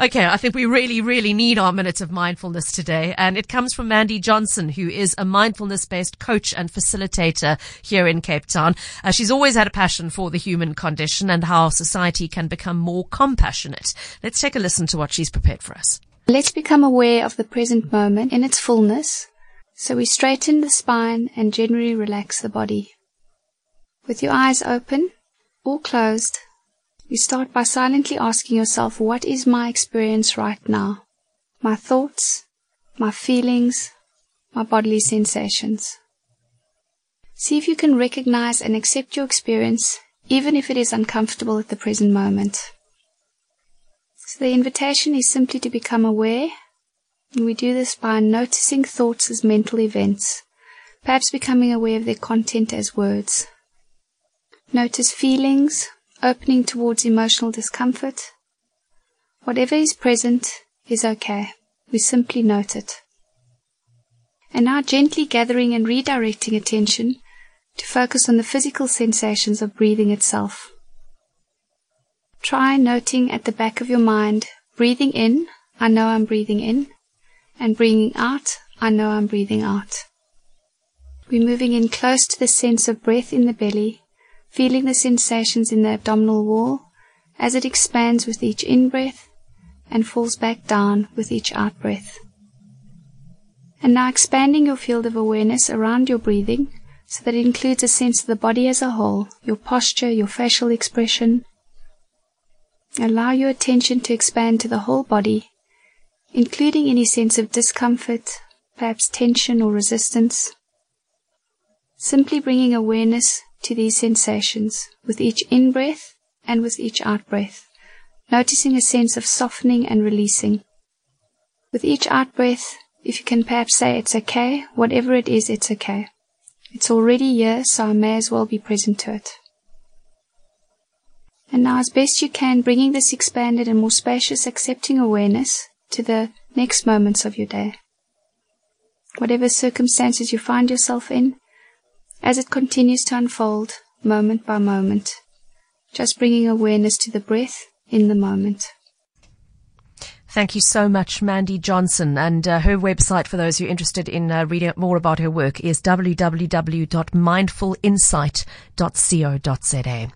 Okay, I think we really, really need our minutes of mindfulness today. And it comes from Mandy Johnson, who is a mindfulness based coach and facilitator here in Cape Town. Uh, she's always had a passion for the human condition and how society can become more compassionate. Let's take a listen to what she's prepared for us. Let's become aware of the present moment in its fullness. So we straighten the spine and generally relax the body. With your eyes open or closed, you start by silently asking yourself, what is my experience right now? My thoughts, my feelings, my bodily sensations. See if you can recognize and accept your experience, even if it is uncomfortable at the present moment. So the invitation is simply to become aware, and we do this by noticing thoughts as mental events, perhaps becoming aware of their content as words. Notice feelings, opening towards emotional discomfort. Whatever is present is okay. We simply note it. And now gently gathering and redirecting attention to focus on the physical sensations of breathing itself. Try noting at the back of your mind, breathing in, I know I'm breathing in, and breathing out, I know I'm breathing out. We're moving in close to the sense of breath in the belly feeling the sensations in the abdominal wall as it expands with each in-breath and falls back down with each out-breath. And now expanding your field of awareness around your breathing so that it includes a sense of the body as a whole, your posture, your facial expression. Allow your attention to expand to the whole body, including any sense of discomfort, perhaps tension or resistance. Simply bringing awareness to these sensations with each in breath and with each out breath, noticing a sense of softening and releasing. With each out breath, if you can perhaps say it's okay, whatever it is, it's okay. It's already here, so I may as well be present to it. And now, as best you can, bringing this expanded and more spacious, accepting awareness to the next moments of your day. Whatever circumstances you find yourself in, as it continues to unfold moment by moment, just bringing awareness to the breath in the moment. Thank you so much, Mandy Johnson. And uh, her website, for those who are interested in uh, reading more about her work, is www.mindfulinsight.co.za.